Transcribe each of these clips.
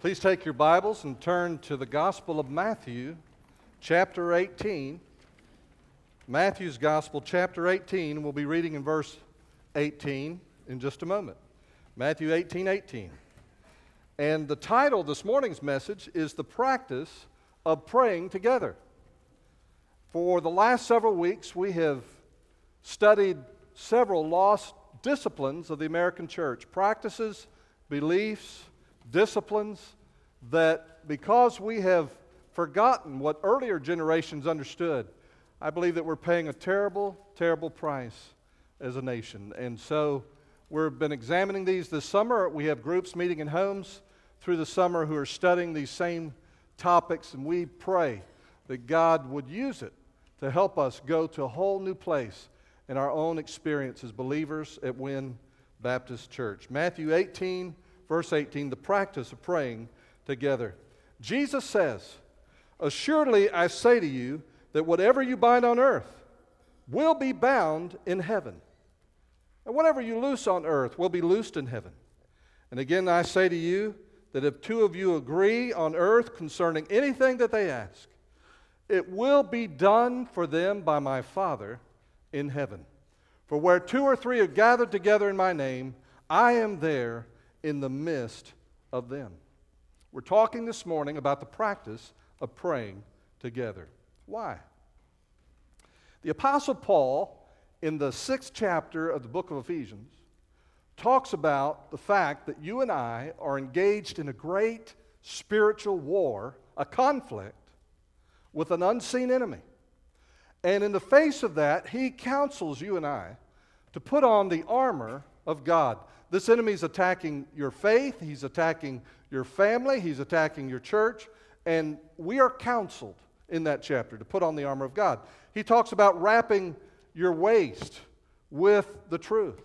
Please take your Bibles and turn to the Gospel of Matthew, chapter 18. Matthew's Gospel, chapter 18. We'll be reading in verse 18 in just a moment. Matthew 18 18. And the title of this morning's message is The Practice of Praying Together. For the last several weeks, we have studied several lost disciplines of the American church practices, beliefs, disciplines that because we have forgotten what earlier generations understood, I believe that we're paying a terrible, terrible price as a nation. And so we've been examining these this summer. We have groups meeting in homes through the summer who are studying these same topics, and we pray that God would use it to help us go to a whole new place in our own experience as believers at Wynne Baptist Church. Matthew 18 verse 18, the practice of praying together. Jesus says, Assuredly I say to you that whatever you bind on earth will be bound in heaven, and whatever you loose on earth will be loosed in heaven. And again I say to you that if two of you agree on earth concerning anything that they ask, it will be done for them by my Father in heaven. For where two or three are gathered together in my name, I am there in the midst of them. We're talking this morning about the practice of praying together. Why? The Apostle Paul, in the sixth chapter of the book of Ephesians, talks about the fact that you and I are engaged in a great spiritual war, a conflict with an unseen enemy. And in the face of that, he counsels you and I to put on the armor of God. This enemy is attacking your faith, he's attacking your family, he's attacking your church, and we are counseled in that chapter to put on the armor of God. He talks about wrapping your waist with the truth.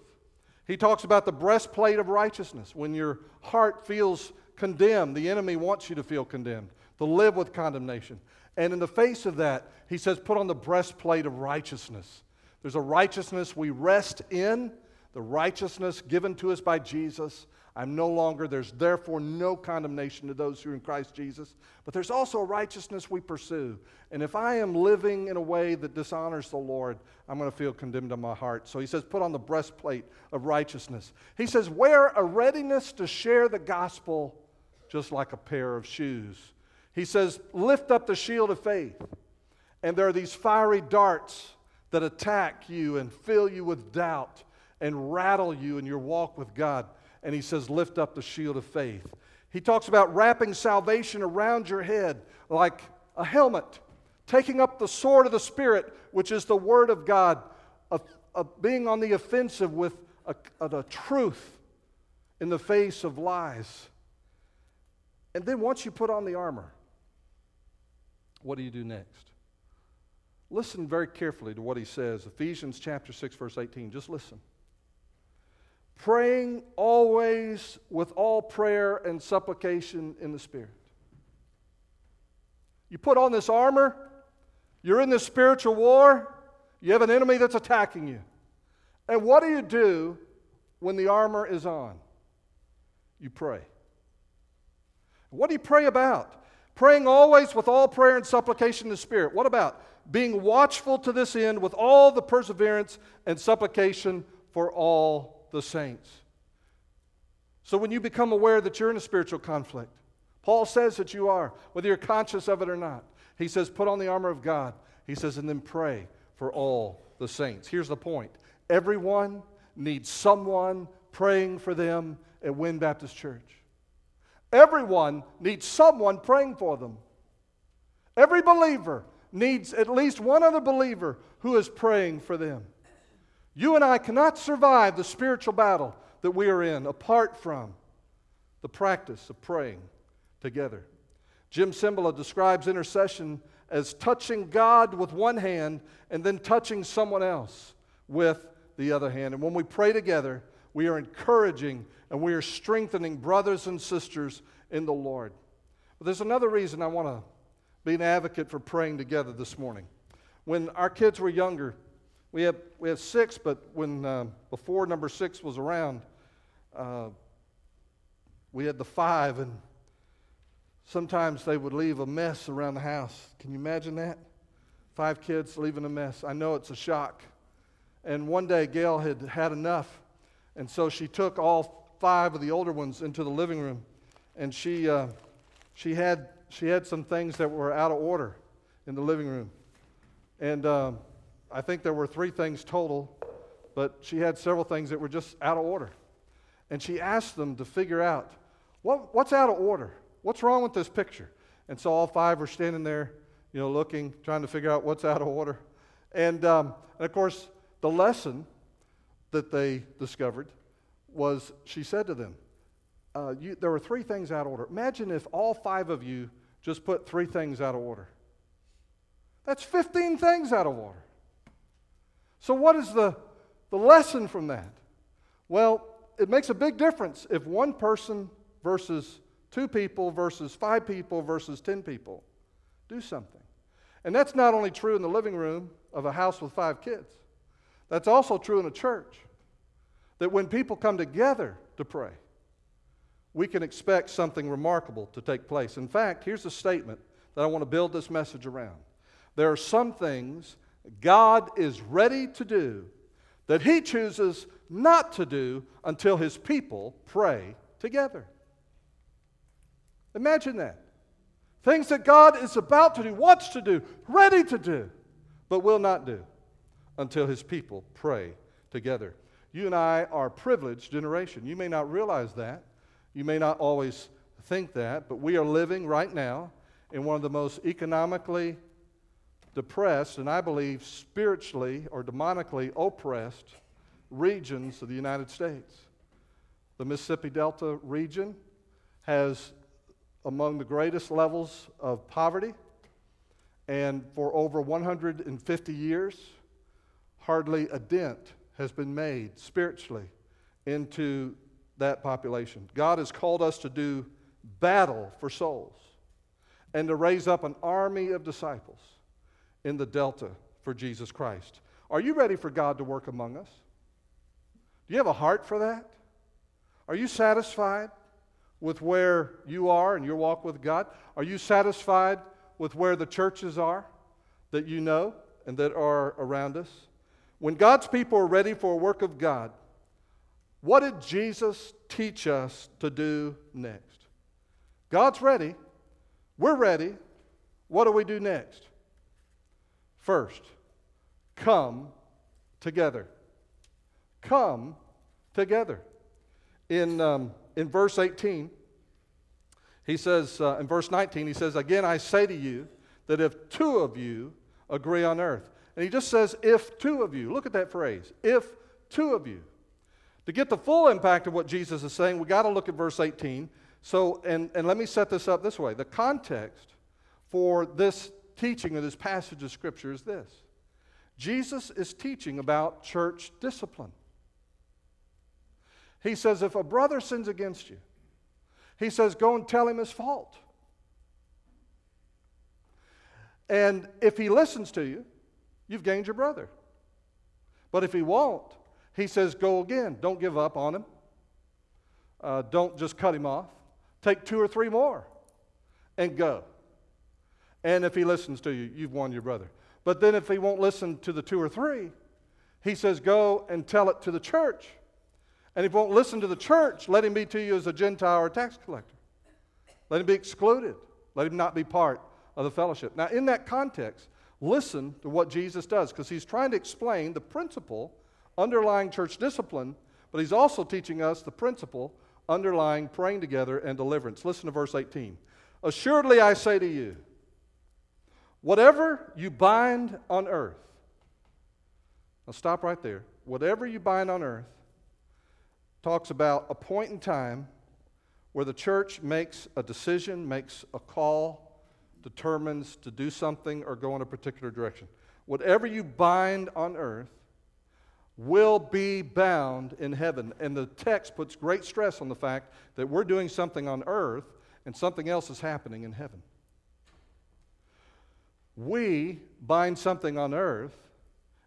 He talks about the breastplate of righteousness. When your heart feels condemned, the enemy wants you to feel condemned, to live with condemnation. And in the face of that, he says, put on the breastplate of righteousness. There's a righteousness we rest in the righteousness given to us by Jesus. I'm no longer, there's therefore no condemnation to those who are in Christ Jesus. But there's also a righteousness we pursue. And if I am living in a way that dishonors the Lord, I'm going to feel condemned in my heart. So he says, put on the breastplate of righteousness. He says, wear a readiness to share the gospel just like a pair of shoes. He says, lift up the shield of faith. And there are these fiery darts that attack you and fill you with doubt and rattle you in your walk with God. And he says, Lift up the shield of faith. He talks about wrapping salvation around your head like a helmet, taking up the sword of the Spirit, which is the Word of God, of, of being on the offensive with a, a, a truth in the face of lies. And then once you put on the armor, what do you do next? Listen very carefully to what he says. Ephesians chapter 6, verse 18. Just listen praying always with all prayer and supplication in the Spirit. You put on this armor, you're in this spiritual war, you have an enemy that's attacking you. And what do you do when the armor is on? You pray. What do you pray about? Praying always with all prayer and supplication in the Spirit. What about being watchful to this end with all the perseverance and supplication for all the saints. So when you become aware that you're in a spiritual conflict, Paul says that you are, whether you're conscious of it or not. He says, put on the armor of God. He says, and then pray for all the saints. Here's the point everyone needs someone praying for them at Wynne Baptist Church. Everyone needs someone praying for them. Every believer needs at least one other believer who is praying for them. You and I cannot survive the spiritual battle that we are in apart from the practice of praying together. Jim Cymbala describes intercession as touching God with one hand and then touching someone else with the other hand. And when we pray together, we are encouraging and we are strengthening brothers and sisters in the Lord. But there's another reason I want to be an advocate for praying together this morning. When our kids were younger, we have, we have six, but when uh, before number six was around, uh, we had the five. And sometimes they would leave a mess around the house. Can you imagine that? Five kids leaving a mess. I know it's a shock. And one day, Gail had had enough. And so she took all five of the older ones into the living room. And she, uh, she, had, she had some things that were out of order in the living room. And um, I think there were three things total, but she had several things that were just out of order. And she asked them to figure out what, what's out of order? What's wrong with this picture? And so all five were standing there, you know, looking, trying to figure out what's out of order. And, um, and of course, the lesson that they discovered was she said to them, uh, you, there were three things out of order. Imagine if all five of you just put three things out of order. That's 15 things out of order. So, what is the, the lesson from that? Well, it makes a big difference if one person versus two people versus five people versus 10 people do something. And that's not only true in the living room of a house with five kids, that's also true in a church. That when people come together to pray, we can expect something remarkable to take place. In fact, here's a statement that I want to build this message around. There are some things God is ready to do that He chooses not to do until His people pray together. Imagine that. Things that God is about to do, wants to do, ready to do, but will not do until His people pray together. You and I are a privileged generation. You may not realize that. You may not always think that, but we are living right now in one of the most economically depressed and I believe spiritually or demonically oppressed regions of the United States. The Mississippi Delta region has among the greatest levels of poverty, and for over 150 years, hardly a dent has been made spiritually into that population. God has called us to do battle for souls and to raise up an army of disciples in the Delta for Jesus Christ. Are you ready for God to work among us? Do you have a heart for that? Are you satisfied with where you are in your walk with God? Are you satisfied with where the churches are that you know and that are around us? When God's people are ready for a work of God, what did Jesus teach us to do next? God's ready. We're ready. What do we do next? First, come together. Come together. In, um, in verse 18, he says, uh, in verse 19, he says, Again, I say to you that if two of you agree on earth, and he just says, if two of you, look at that phrase, if two of you. To get the full impact of what Jesus is saying, we got to look at verse 18. So, and, and let me set this up this way the context for this teaching of this passage of Scripture is this Jesus is teaching about church discipline. He says, if a brother sins against you, he says, go and tell him his fault. And if he listens to you, you've gained your brother. But if he won't, he says, go again. Don't give up on him. Uh, don't just cut him off. Take two or three more and go. And if he listens to you, you've won your brother. But then if he won't listen to the two or three, he says, go and tell it to the church. And if he won't listen to the church, let him be to you as a Gentile or a tax collector. Let him be excluded. Let him not be part of the fellowship. Now, in that context, listen to what Jesus does because he's trying to explain the principle underlying church discipline, but he's also teaching us the principle underlying praying together and deliverance. Listen to verse 18. Assuredly, I say to you, Whatever you bind on earth, now stop right there. Whatever you bind on earth talks about a point in time where the church makes a decision, makes a call, determines to do something or go in a particular direction. Whatever you bind on earth will be bound in heaven. And the text puts great stress on the fact that we're doing something on earth and something else is happening in heaven we bind something on earth,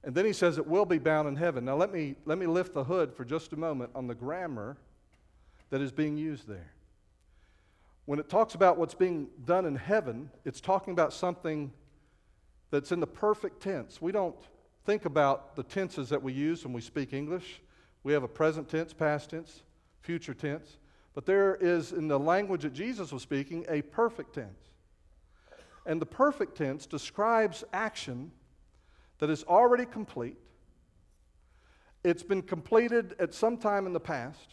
and then he says it will be bound in heaven. Now, let me, let me lift the hood for just a moment on the grammar that is being used there. when it talks about what's being done in heaven, it's talking about something that's in the perfect tense. We don't think about the tenses that we use when we speak English. We have a present tense, past tense, future tense. But there is, in the language that Jesus was speaking, a perfect tense. And the perfect tense describes action that is already complete. It's been completed at some time in the past.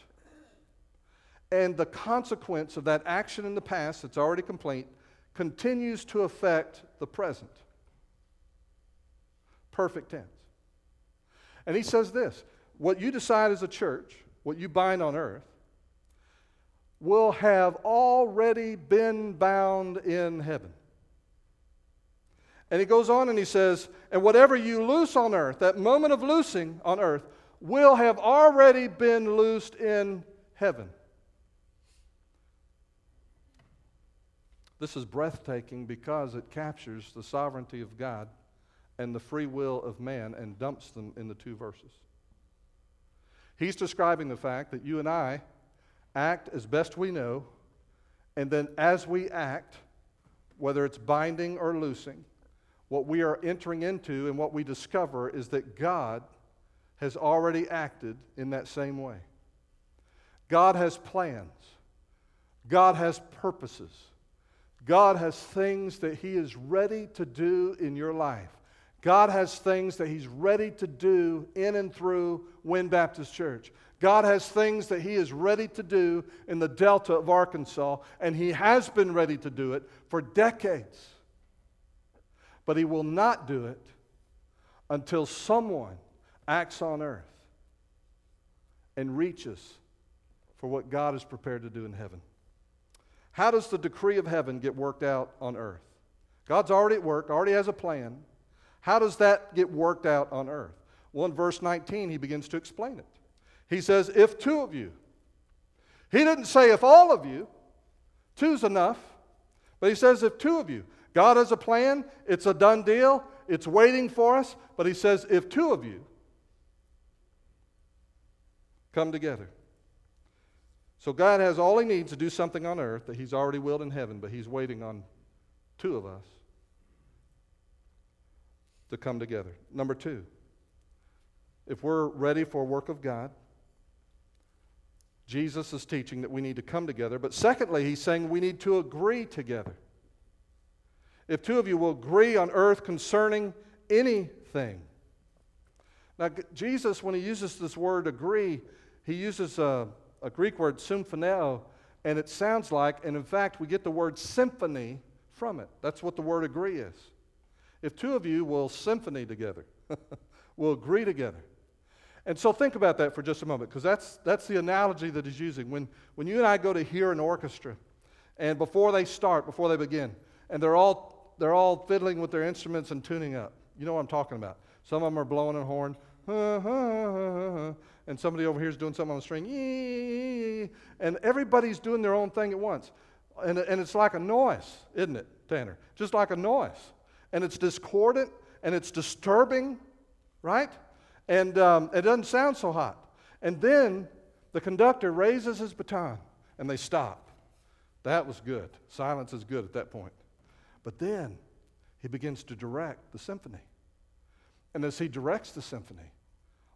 And the consequence of that action in the past that's already complete continues to affect the present. Perfect tense. And he says this what you decide as a church, what you bind on earth, will have already been bound in heaven. And he goes on and he says, and whatever you loose on earth, that moment of loosing on earth, will have already been loosed in heaven. This is breathtaking because it captures the sovereignty of God and the free will of man and dumps them in the two verses. He's describing the fact that you and I act as best we know, and then as we act, whether it's binding or loosing, what we are entering into and what we discover is that God has already acted in that same way. God has plans, God has purposes, God has things that He is ready to do in your life. God has things that He's ready to do in and through Wynne Baptist Church. God has things that He is ready to do in the Delta of Arkansas, and He has been ready to do it for decades. But He will not do it until someone acts on earth and reaches for what God is prepared to do in heaven. How does the decree of heaven get worked out on earth? God's already at work, already has a plan. How does that get worked out on earth? Well, in verse 19, he begins to explain it. He says, If two of you, he didn't say if all of you, two's enough, but he says if two of you. God has a plan, it's a done deal, it's waiting for us, but he says if two of you come together. So God has all he needs to do something on earth that he's already willed in heaven, but he's waiting on two of us to come together. Number two, if we're ready for a work of God, Jesus is teaching that we need to come together. But secondly, he's saying we need to agree together. If two of you will agree on earth concerning anything. Now, Jesus, when he uses this word agree, he uses a, a Greek word, symphoneo, and it sounds like, and in fact, we get the word symphony from it. That's what the word agree is. If two of you will symphony together, will agree together, and so think about that for just a moment, because that's, that's the analogy that he's using. When, when you and I go to hear an orchestra, and before they start, before they begin, and they're all, they're all fiddling with their instruments and tuning up, you know what I'm talking about. Some of them are blowing a horn, and somebody over here is doing something on the string, and everybody's doing their own thing at once. And, and it's like a noise, isn't it, Tanner? Just like a noise. And it's discordant and it's disturbing, right? and um, it doesn't sound so hot. And then the conductor raises his baton and they stop. That was good. Silence is good at that point. But then he begins to direct the symphony. And as he directs the symphony,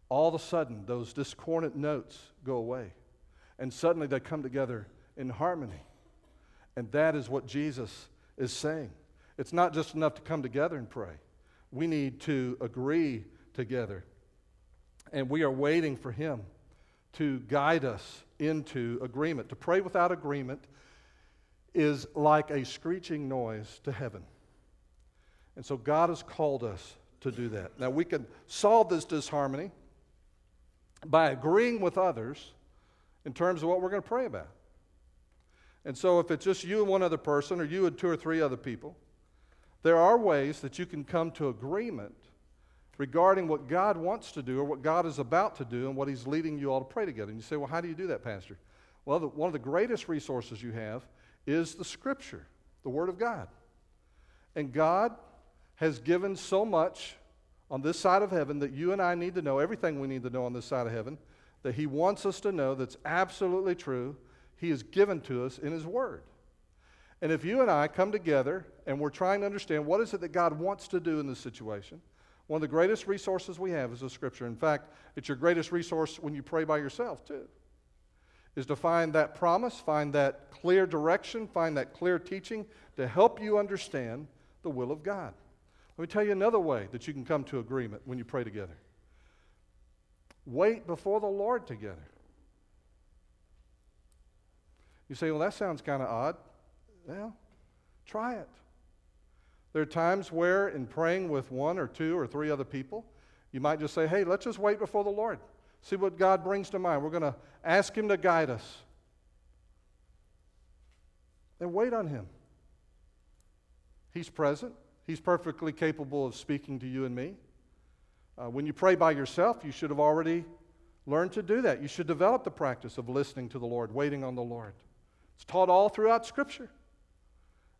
all of a sudden those discordant notes go away. And suddenly they come together in harmony. And that is what Jesus is saying. It's not just enough to come together and pray, we need to agree together and we are waiting for Him to guide us into agreement. To pray without agreement is like a screeching noise to heaven. And so God has called us to do that. Now, we can solve this disharmony by agreeing with others in terms of what we're going to pray about. And so, if it's just you and one other person, or you and two or three other people, there are ways that you can come to agreement regarding what God wants to do or what God is about to do and what He's leading you all to pray together. And you say, well, how do you do that, Pastor? Well, the, one of the greatest resources you have is the Scripture, the Word of God. And God has given so much on this side of heaven that you and I need to know, everything we need to know on this side of heaven, that He wants us to know that's absolutely true. He has given to us in His Word. And if you and I come together and we're trying to understand what is it that God wants to do in this situation, one of the greatest resources we have is the Scripture. In fact, it's your greatest resource when you pray by yourself, too, is to find that promise, find that clear direction, find that clear teaching to help you understand the will of God. Let me tell you another way that you can come to agreement when you pray together. Wait before the Lord together. You say, well, that sounds kind of odd. Well, try it. There are times where, in praying with one or two or three other people, you might just say, hey, let's just wait before the Lord. See what God brings to mind. We're going to ask Him to guide us. And wait on Him. He's present, He's perfectly capable of speaking to you and me. Uh, when you pray by yourself, you should have already learned to do that. You should develop the practice of listening to the Lord, waiting on the Lord. It's taught all throughout Scripture.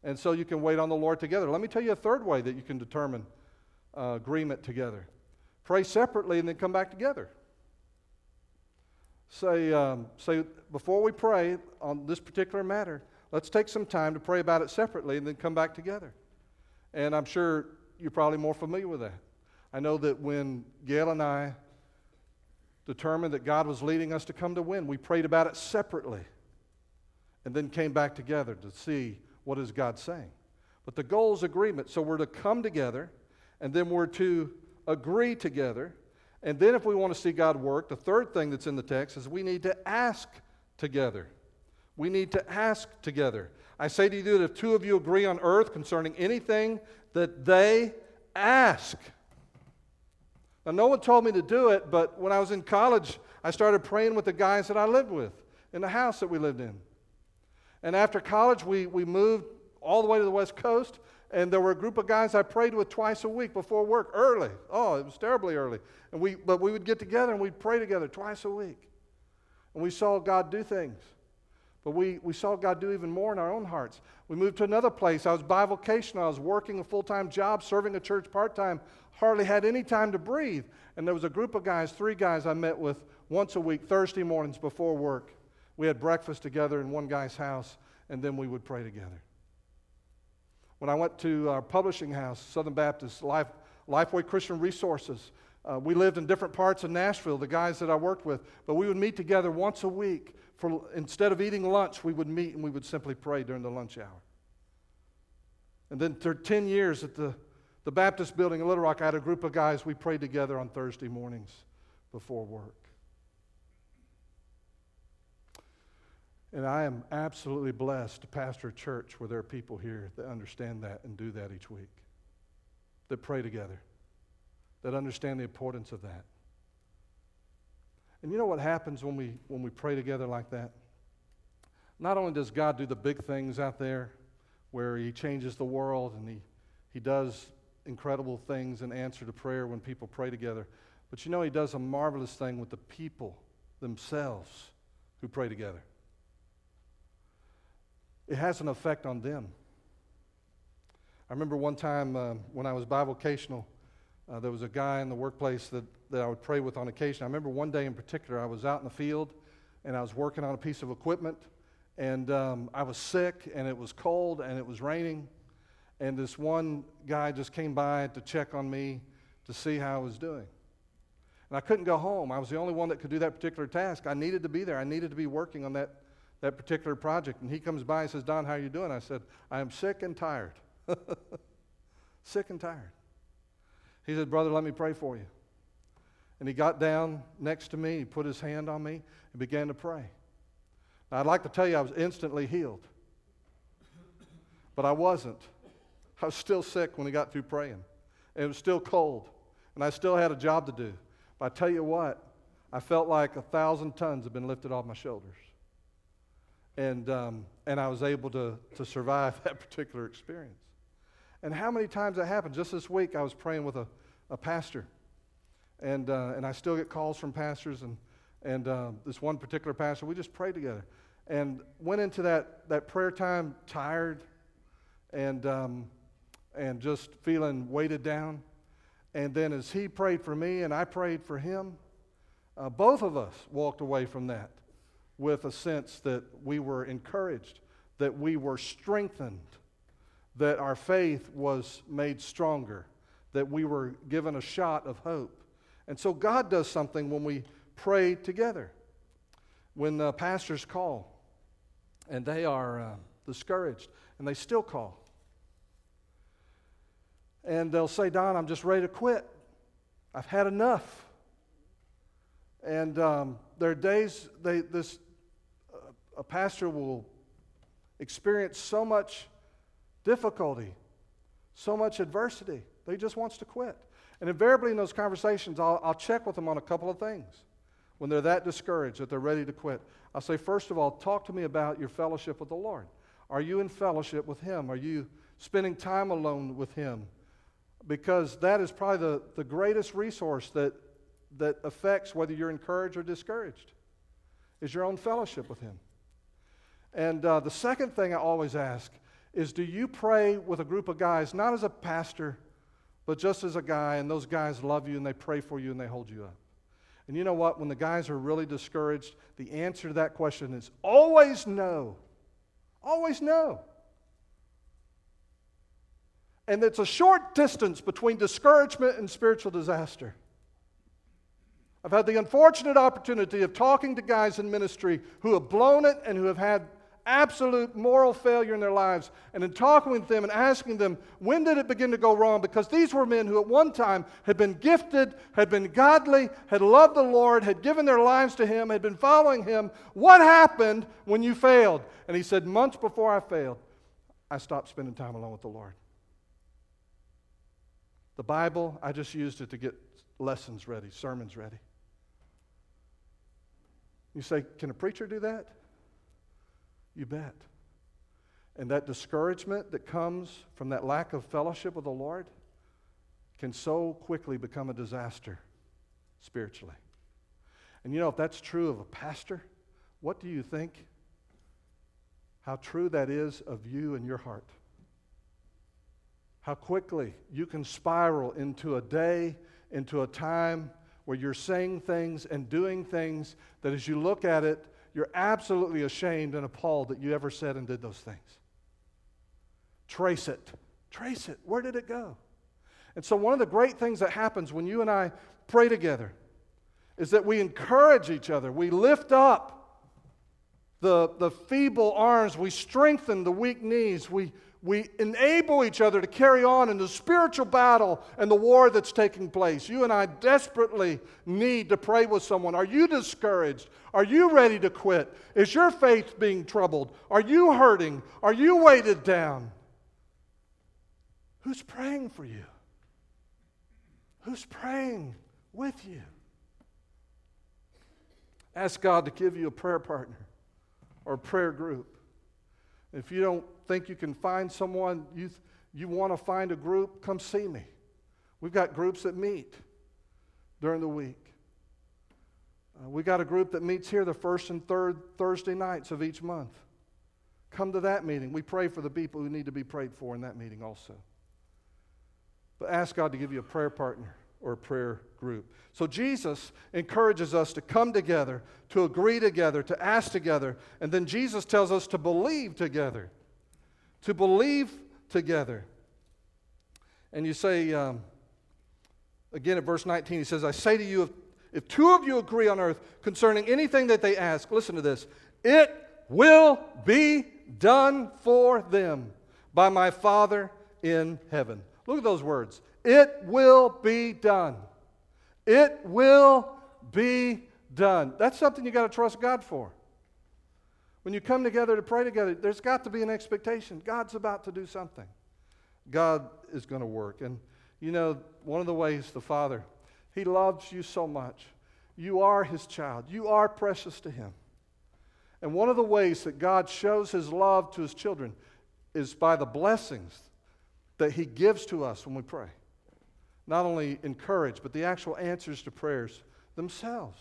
And so you can wait on the Lord together. Let me tell you a third way that you can determine uh, agreement together pray separately and then come back together. Say, um, say, before we pray on this particular matter, let's take some time to pray about it separately and then come back together. And I'm sure you're probably more familiar with that. I know that when Gail and I determined that God was leading us to come to Wynne, we prayed about it separately and then came back together to see what is God saying? But the goal is agreement. So we're to come together, and then we're to agree together. And then, if we want to see God work, the third thing that's in the text is we need to ask together. We need to ask together. I say to you that if two of you agree on earth concerning anything that they ask. Now, no one told me to do it, but when I was in college, I started praying with the guys that I lived with in the house that we lived in. And after college, we, we moved all the way to the West Coast, and there were a group of guys I prayed with twice a week before work, early. Oh, it was terribly early. And we, but we would get together and we'd pray together twice a week. And we saw God do things. But we, we saw God do even more in our own hearts. We moved to another place. I was bivocational. I was working a full time job, serving a church part time, hardly had any time to breathe. And there was a group of guys, three guys I met with once a week, Thursday mornings before work. We had breakfast together in one guy's house, and then we would pray together. When I went to our publishing house, Southern Baptist Life, Lifeway Christian Resources, uh, we lived in different parts of Nashville, the guys that I worked with, but we would meet together once a week. For, instead of eating lunch, we would meet and we would simply pray during the lunch hour. And then for 10 years at the, the Baptist building in Little Rock, I had a group of guys, we prayed together on Thursday mornings before work. And I am absolutely blessed to pastor a church where there are people here that understand that and do that each week, that pray together, that understand the importance of that. And you know what happens when we, when we pray together like that? Not only does God do the big things out there where He changes the world and He, he does incredible things in answer to prayer when people pray together, but you know He does a marvelous thing with the people themselves who pray together it has an effect on them. I remember one time uh, when I was bivocational, uh, there was a guy in the workplace that, that I would pray with on occasion. I remember one day in particular, I was out in the field and I was working on a piece of equipment, and um, I was sick, and it was cold, and it was raining. And this one guy just came by to check on me to see how I was doing. And I couldn't go home. I was the only one that could do that particular task. I needed to be there. I needed to be working on that that particular project. And he comes by and says, Don, how are you doing? I said, I am sick and tired. sick and tired. He said, Brother, let me pray for you. And he got down next to me, he put his hand on me, and began to pray. Now, I'd like to tell you I was instantly healed, but I wasn't. I was still sick when he got through praying, and it was still cold, and I still had a job to do. But I tell you what, I felt like a thousand tons had been lifted off my shoulders and, um, and I was able to, to survive that particular experience. And how many times that happened? Just this week, I was praying with a, a pastor, and, uh, and I still get calls from pastors, and, and uh, this one particular pastor, we just prayed together. And went into that, that prayer time tired and, um, and just feeling weighted down. And then as he prayed for me and I prayed for him, uh, both of us walked away from that with a sense that we were encouraged, that we were strengthened, that our faith was made stronger, that we were given a shot of hope. And so God does something when we pray together. When the pastors call and they are uh, discouraged, and they still call. And they'll say, Don, I'm just ready to quit. I've had enough. And um, there are days they, this, a pastor will experience so much difficulty, so much adversity, that he just wants to quit. And invariably in those conversations, I'll, I'll check with them on a couple of things. When they're that discouraged that they're ready to quit, I'll say, first of all, talk to me about your fellowship with the Lord. Are you in fellowship with Him? Are you spending time alone with Him? Because that is probably the, the greatest resource that, that affects whether you're encouraged or discouraged, is your own fellowship with Him. And uh, the second thing I always ask is do you pray with a group of guys, not as a pastor, but just as a guy, and those guys love you and they pray for you and they hold you up? And you know what? When the guys are really discouraged, the answer to that question is always no. Always no. And it's a short distance between discouragement and spiritual disaster. I've had the unfortunate opportunity of talking to guys in ministry who have blown it and who have had absolute moral failure in their lives, and in talking with them and asking them, when did it begin to go wrong? Because these were men who at one time had been gifted, had been godly, had loved the Lord, had given their lives to Him, had been following Him. What happened when you failed? And he said, Months before I failed, I stopped spending time alone with the Lord. The Bible, I just used it to get lessons ready, sermons ready. You say, Can a preacher do that? You bet. And that discouragement that comes from that lack of fellowship with the Lord can so quickly become a disaster spiritually. And you know, if that's true of a pastor, what do you think? How true that is of you and your heart. How quickly you can spiral into a day, into a time where you're saying things and doing things that as you look at it, you're absolutely ashamed and appalled that you ever said and did those things. Trace it. Trace it. Where did it go? And so, one of the great things that happens when you and I pray together is that we encourage each other. We lift up the, the feeble arms, we strengthen the weak knees, we, we enable each other to carry on in the spiritual battle and the war that's taking place. You and I desperately need to pray with someone. Are you discouraged? Are you ready to quit? Is your faith being troubled? Are you hurting? Are you weighted down? Who's praying for you? Who's praying with you? Ask God to give you a prayer partner or a prayer group. If you don't think you can find someone, you, you want to find a group, come see me. We've got groups that meet during the week. Uh, we got a group that meets here the first and third Thursday nights of each month. Come to that meeting. We pray for the people who need to be prayed for in that meeting also. But ask God to give you a prayer partner or a prayer group. So Jesus encourages us to come together, to agree together, to ask together, and then Jesus tells us to believe together. To believe together. And you say, um, again at verse 19, he says, I say to you, if, if two of you agree on earth concerning anything that they ask, listen to this, it will be done for them by my Father in heaven. Look at those words. It will be done. It will be done. That's something you got to trust God for. When you come together to pray together, there's got to be an expectation. God's about to do something. God is going to work. And you know, one of the ways the Father, He loves you so much. You are His child, you are precious to Him. And one of the ways that God shows His love to His children is by the blessings that He gives to us when we pray not only encourage, but the actual answers to prayers themselves.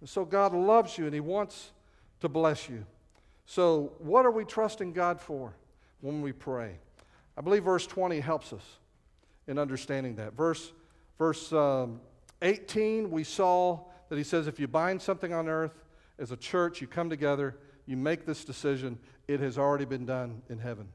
And so God loves you and He wants to bless you. So, what are we trusting God for when we pray? I believe verse 20 helps us in understanding that. Verse, verse um, 18, we saw that He says, if you bind something on earth as a church, you come together you make this decision, it has already been done in heaven.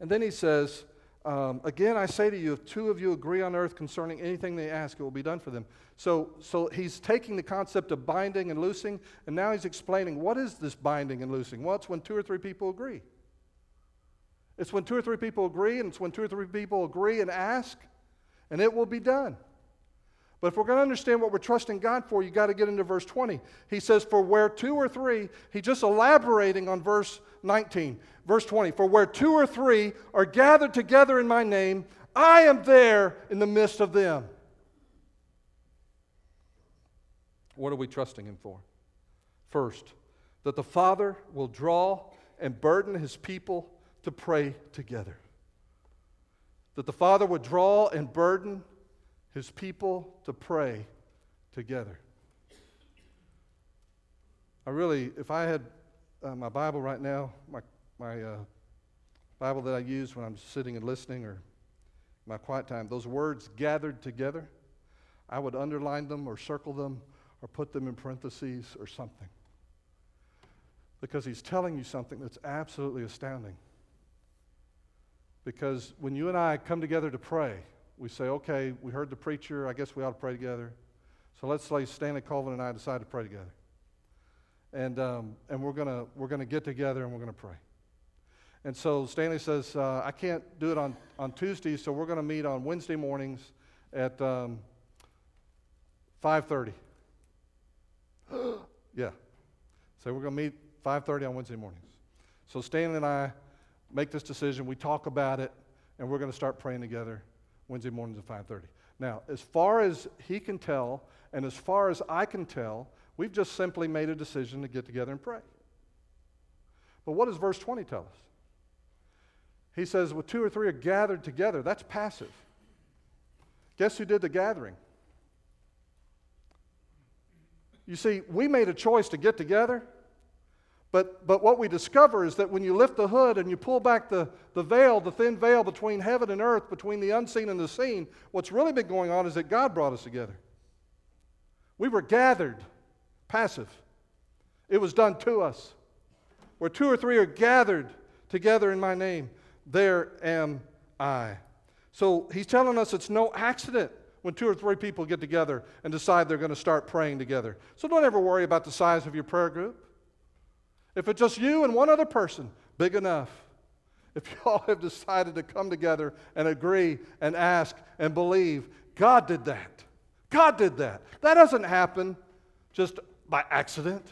And then he says, um, Again, I say to you, if two of you agree on earth concerning anything they ask, it will be done for them. So, so he's taking the concept of binding and loosing, and now he's explaining what is this binding and loosing? Well, it's when two or three people agree. It's when two or three people agree, and it's when two or three people agree and ask, and it will be done. But if we're going to understand what we're trusting God for, you got to get into verse 20. He says, For where two or three, he's just elaborating on verse 19. Verse 20, For where two or three are gathered together in my name, I am there in the midst of them. What are we trusting him for? First, that the Father will draw and burden his people to pray together. That the Father would draw and burden his people to pray together. I really, if I had uh, my Bible right now, my, my uh, Bible that I use when I'm sitting and listening or my quiet time, those words gathered together, I would underline them or circle them or put them in parentheses or something. Because he's telling you something that's absolutely astounding. Because when you and I come together to pray, we say, okay, we heard the preacher, I guess we ought to pray together. So let's say Stanley Colvin and I decide to pray together. And, um, and we're going we're gonna get together and we're going to pray. And so Stanley says, uh, I can't do it on, on Tuesday, so we're going to meet on Wednesday mornings at um, 5.30. yeah. So we're going to meet 5.30 on Wednesday mornings. So Stanley and I make this decision. We talk about it, and we're going to start praying together Wednesday mornings at 5:30. Now, as far as he can tell, and as far as I can tell, we've just simply made a decision to get together and pray. But what does verse 20 tell us? He says, "Well, two or three are gathered together." That's passive. Guess who did the gathering? You see, we made a choice to get together. But, but what we discover is that when you lift the hood and you pull back the, the veil, the thin veil between heaven and earth, between the unseen and the seen, what's really been going on is that God brought us together. We were gathered, passive. It was done to us. Where two or three are gathered together in my name, there am I. So he's telling us it's no accident when two or three people get together and decide they're going to start praying together. So don't ever worry about the size of your prayer group. If it's just you and one other person, big enough. If y'all have decided to come together and agree and ask and believe, God did that. God did that. That doesn't happen just by accident.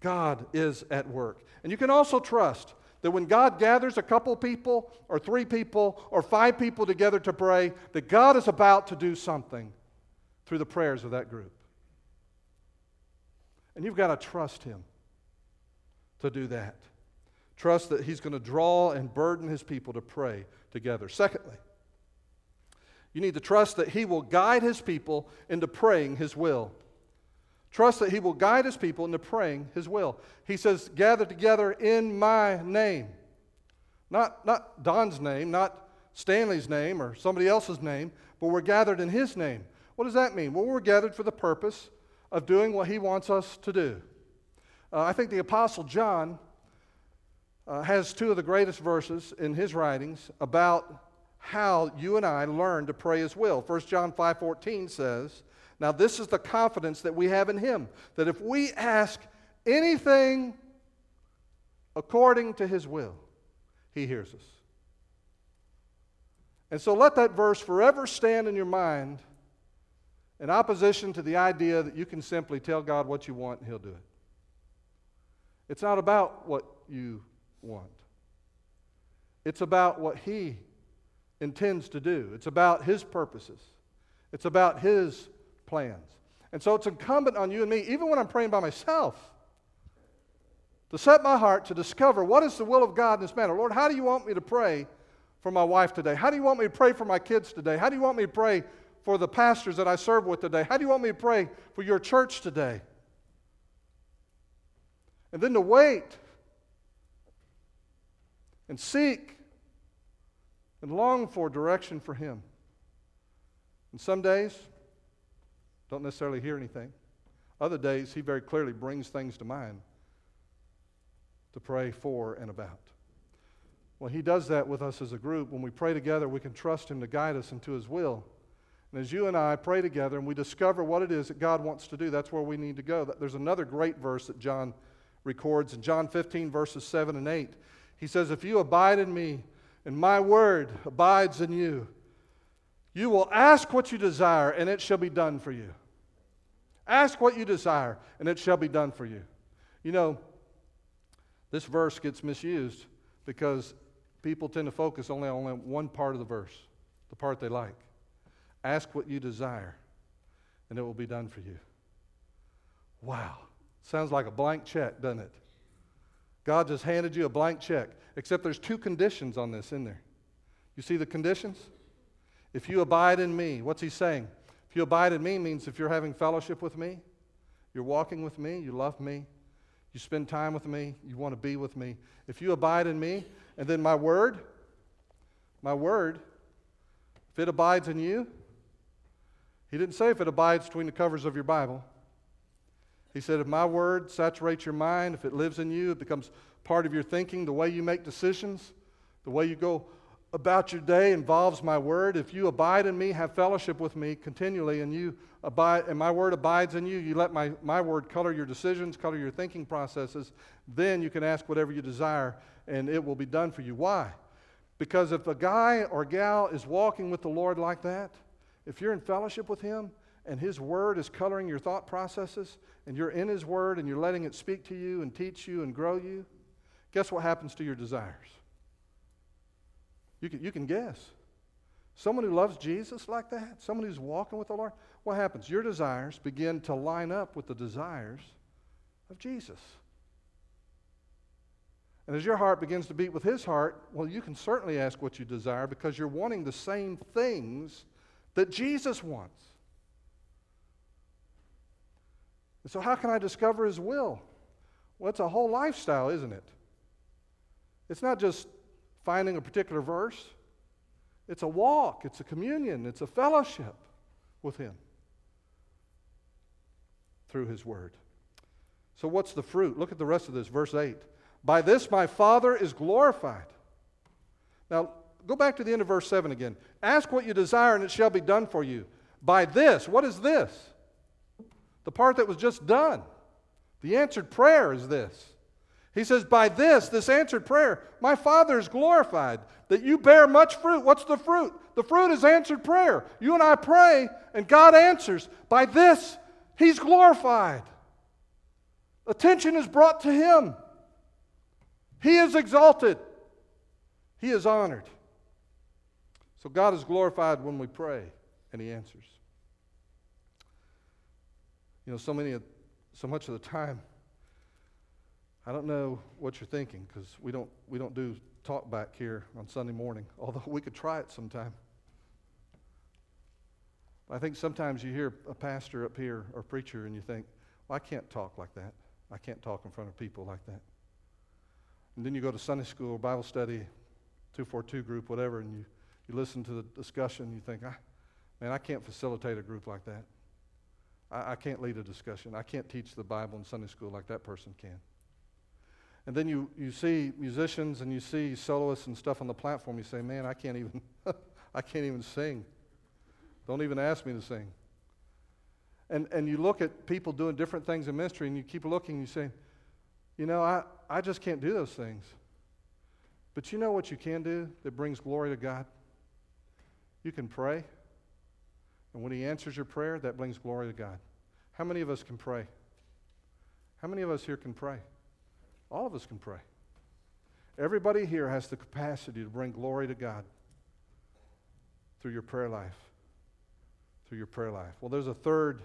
God is at work. And you can also trust that when God gathers a couple people or three people or five people together to pray, that God is about to do something through the prayers of that group. And you've got to trust Him to do that. Trust that He's going to draw and burden His people to pray together. Secondly, you need to trust that He will guide His people into praying His will. Trust that He will guide His people into praying His will. He says, Gather together in my name. Not, not Don's name, not Stanley's name or somebody else's name, but we're gathered in His name. What does that mean? Well, we're gathered for the purpose of doing what He wants us to do. Uh, I think the Apostle John uh, has two of the greatest verses in his writings about how you and I learn to pray His will. 1 John 5:14 says, "Now this is the confidence that we have in Him, that if we ask anything according to His will, He hears us." And so let that verse forever stand in your mind in opposition to the idea that you can simply tell God what you want and He'll do it. It's not about what you want, it's about what He intends to do. It's about His purposes, it's about His plans. And so it's incumbent on you and me, even when I'm praying by myself, to set my heart to discover what is the will of God in this matter. Lord, how do you want me to pray for my wife today? How do you want me to pray for my kids today? How do you want me to pray for the pastors that I serve with today? How do you want me to pray for your church today? And then to wait and seek and long for direction for Him. And some days, don't necessarily hear anything. Other days, He very clearly brings things to mind to pray for and about. Well, He does that with us as a group. When we pray together, we can trust Him to guide us into His will. And as you and I pray together and we discover what it is that God wants to do, that's where we need to go. There's another great verse that John records in John 15, verses 7 and 8. He says, If you abide in me and my word abides in you, you will ask what you desire and it shall be done for you. Ask what you desire and it shall be done for you. You know, this verse gets misused because people tend to focus only on one part of the verse, the part they like. Ask what you desire, and it will be done for you. Wow. Sounds like a blank check, doesn't it? God just handed you a blank check, except there's two conditions on this in there. You see the conditions? If you abide in me, what's he saying? If you abide in me means if you're having fellowship with me, you're walking with me, you love me, you spend time with me, you want to be with me. If you abide in me, and then my word, my word, if it abides in you, he didn't say if it abides between the covers of your Bible. He said, if my word saturates your mind, if it lives in you, it becomes part of your thinking, the way you make decisions, the way you go about your day involves my word. If you abide in me, have fellowship with me continually, and you abide, and my word abides in you, you let my, my word color your decisions, color your thinking processes, then you can ask whatever you desire, and it will be done for you. Why? Because if a guy or gal is walking with the Lord like that, if you're in fellowship with Him and His Word is coloring your thought processes, and you're in His Word and you're letting it speak to you and teach you and grow you, guess what happens to your desires? You can, you can guess. Someone who loves Jesus like that, someone who's walking with the Lord, what happens? Your desires begin to line up with the desires of Jesus. And as your heart begins to beat with his heart, well, you can certainly ask what you desire because you're wanting the same things that Jesus wants. And so, how can I discover His will? Well, it's a whole lifestyle, isn't it? It's not just finding a particular verse, it's a walk, it's a communion, it's a fellowship with Him through His Word. So, what's the fruit? Look at the rest of this, verse 8. By this my Father is glorified. Now, go back to the end of verse 7 again. Ask what you desire, and it shall be done for you. By this, what is this? The part that was just done. The answered prayer is this. He says, By this, this answered prayer, my Father is glorified, that you bear much fruit. What's the fruit? The fruit is answered prayer. You and I pray, and God answers. By this, He's glorified. Attention is brought to Him. He is exalted, He is honored. So God is glorified when we pray and He answers. You know, so many, so much of the time, I don't know what you're thinking because we don't we don't do talk back here on Sunday morning. Although we could try it sometime. I think sometimes you hear a pastor up here or preacher and you think, well, I can't talk like that. I can't talk in front of people like that. And then you go to Sunday school or Bible study, 242 group, whatever, and you you listen to the discussion, and you think, ah, man, I can't facilitate a group like that. I, I can't lead a discussion. I can't teach the Bible in Sunday school like that person can. And then you, you see musicians and you see soloists and stuff on the platform. You say, man, I can't even, I can't even sing. Don't even ask me to sing. And, and you look at people doing different things in ministry and you keep looking and you say, you know, I, I just can't do those things. But you know what you can do that brings glory to God? You can pray, and when He answers your prayer, that brings glory to God. How many of us can pray? How many of us here can pray? All of us can pray. Everybody here has the capacity to bring glory to God through your prayer life. Through your prayer life. Well, there's a third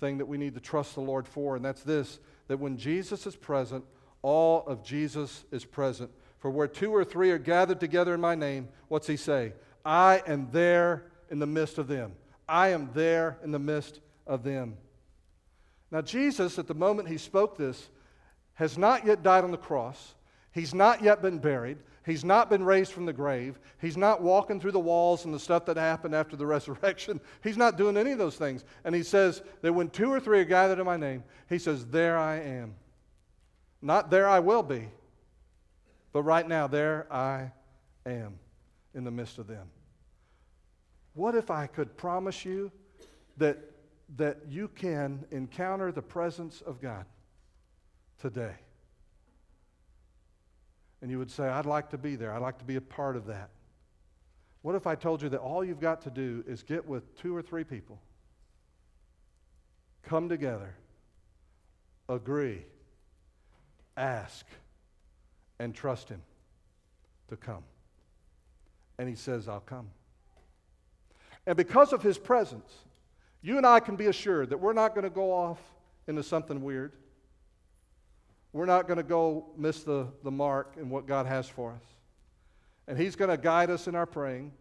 thing that we need to trust the Lord for, and that's this that when Jesus is present, all of Jesus is present. For where two or three are gathered together in my name, what's he say? I am there in the midst of them. I am there in the midst of them. Now, Jesus, at the moment he spoke this, has not yet died on the cross. He's not yet been buried. He's not been raised from the grave. He's not walking through the walls and the stuff that happened after the resurrection. He's not doing any of those things. And he says that when two or three are gathered in my name, he says, There I am. Not there I will be, But right now, there I am in the midst of them. What if I could promise you that, that you can encounter the presence of God today? And you would say, I'd like to be there. I'd like to be a part of that. What if I told you that all you've got to do is get with two or three people, come together, agree, ask, and trust Him to come? And He says, I'll come. And because of His presence, you and I can be assured that we're not going to go off into something weird. We're not going to go miss the, the mark in what God has for us. And He's going to guide us in our praying.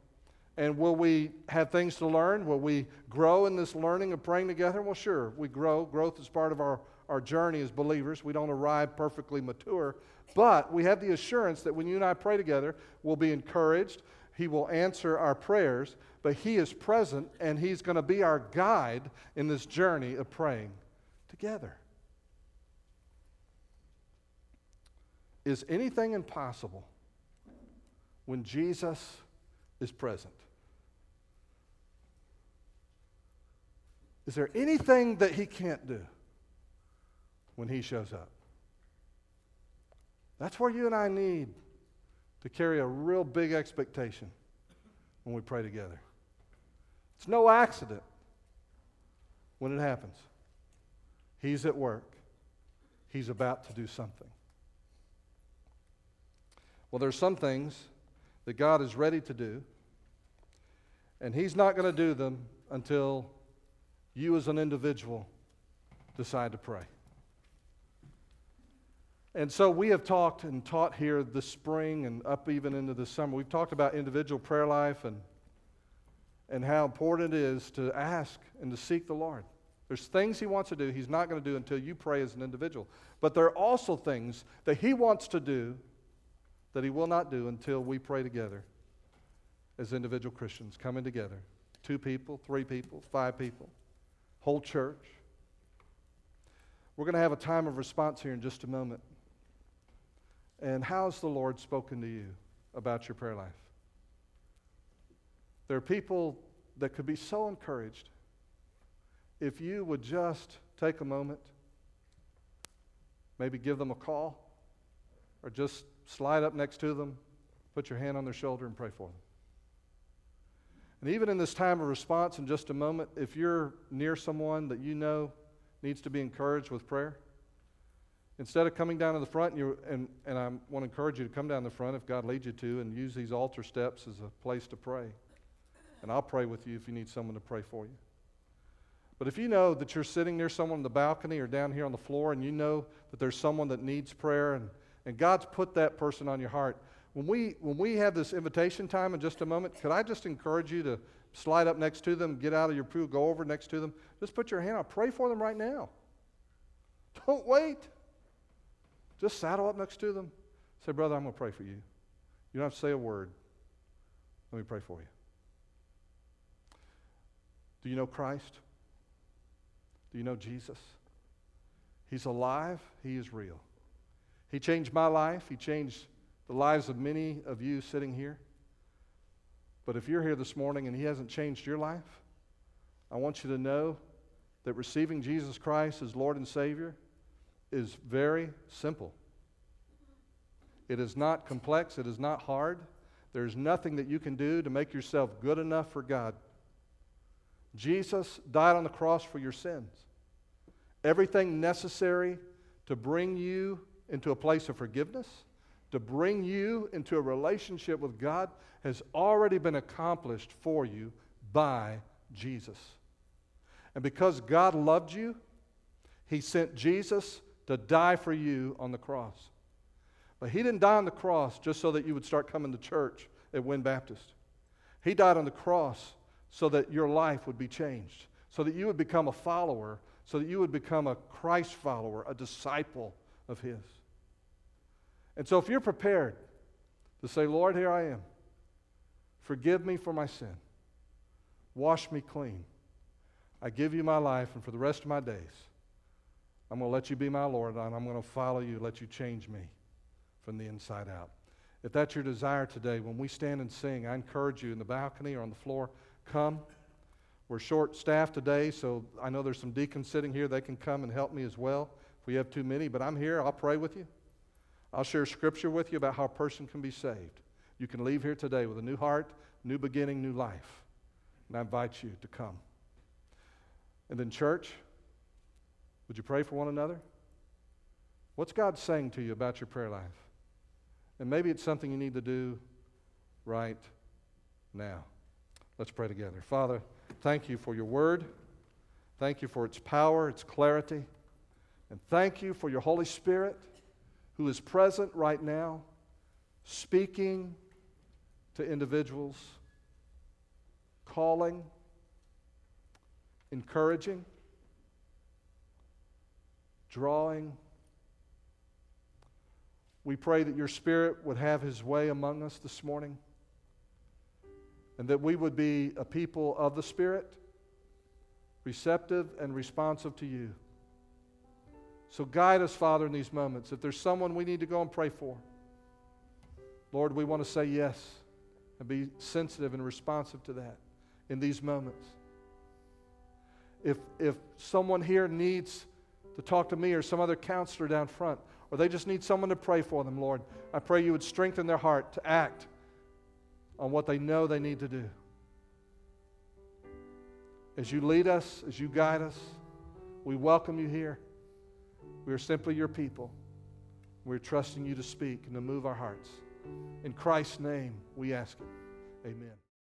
And will we have things to learn? Will we grow in this learning of praying together? Well, sure, we grow. Growth is part of our, our journey as believers. We don't arrive perfectly mature, but we have the assurance that when you and I pray together, we'll be encouraged. He will answer our prayers, but He is present and He's going to be our guide in this journey of praying together. Is anything impossible when Jesus is present? Is there anything that he can't do when he shows up? That's where you and I need to carry a real big expectation when we pray together. It's no accident when it happens. He's at work, he's about to do something. Well, there's some things that God is ready to do, and He's not going to do them until you as an individual decide to pray. And so we have talked and taught here this spring and up even into the summer. We've talked about individual prayer life and, and how important it is to ask and to seek the Lord. There's things He wants to do, He's not going to do until you pray as an individual. But there are also things that He wants to do that He will not do until we pray together as individual Christians, coming together. Two people, three people, five people, whole church. We're going to have a time of response here in just a moment. And how's the Lord spoken to you about your prayer life? There are people that could be so encouraged if you would just take a moment, maybe give them a call, or just slide up next to them, put your hand on their shoulder, and pray for them. And even in this time of response, in just a moment, if you're near someone that you know needs to be encouraged with prayer, instead of coming down to the front, and, you, and, and I want to encourage you to come down the front if God leads you to and use these altar steps as a place to pray. And I'll pray with you if you need someone to pray for you. But if you know that you're sitting near someone on the balcony or down here on the floor and you know that there's someone that needs prayer and and God's put that person on your heart. When we, when we have this invitation time in just a moment, could I just encourage you to slide up next to them, get out of your pew, go over next to them? Just put your hand out. Pray for them right now. Don't wait. Just saddle up next to them. Say, Brother, I'm going to pray for you. You don't have to say a word. Let me pray for you. Do you know Christ? Do you know Jesus? He's alive, He is real. He changed my life. He changed the lives of many of you sitting here. But if you're here this morning and He hasn't changed your life, I want you to know that receiving Jesus Christ as Lord and Savior is very simple. It is not complex, it is not hard. There's nothing that you can do to make yourself good enough for God. Jesus died on the cross for your sins. Everything necessary to bring you into a place of forgiveness, to bring you into a relationship with God, has already been accomplished for you by Jesus. And because God loved you, He sent Jesus to die for you on the cross. But He didn't die on the cross just so that you would start coming to church at Wynne Baptist. He died on the cross so that your life would be changed, so that you would become a follower, so that you would become a Christ follower, a disciple of His. And so if you're prepared to say, Lord, here I am, forgive me for my sin, wash me clean, I give you my life, and for the rest of my days, I'm going to let you be my Lord, and I'm going to follow you, let you change me from the inside out. If that's your desire today, when we stand and sing, I encourage you in the balcony or on the floor, come. We're short staffed today, so I know there's some deacons sitting here. They can come and help me as well if we have too many, but I'm here. I'll pray with you. I'll share scripture with you about how a person can be saved. You can leave here today with a new heart, new beginning, new life. And I invite you to come. And then, church, would you pray for one another? What's God saying to you about your prayer life? And maybe it's something you need to do right now. Let's pray together. Father, thank you for your word. Thank you for its power, its clarity. And thank you for your Holy Spirit who is present right now, speaking to individuals, calling, encouraging, drawing. We pray that your Spirit would have his way among us this morning and that we would be a people of the Spirit, receptive and responsive to you. So guide us, Father, in these moments. If there's someone we need to go and pray for, Lord, we want to say yes and be sensitive and responsive to that in these moments. If, if someone here needs to talk to me or some other counselor down front, or they just need someone to pray for them, Lord, I pray you would strengthen their heart to act on what they know they need to do. As you lead us, as you guide us, we welcome you here. We are simply your people. We're trusting you to speak and to move our hearts. In Christ's name, we ask it. Amen.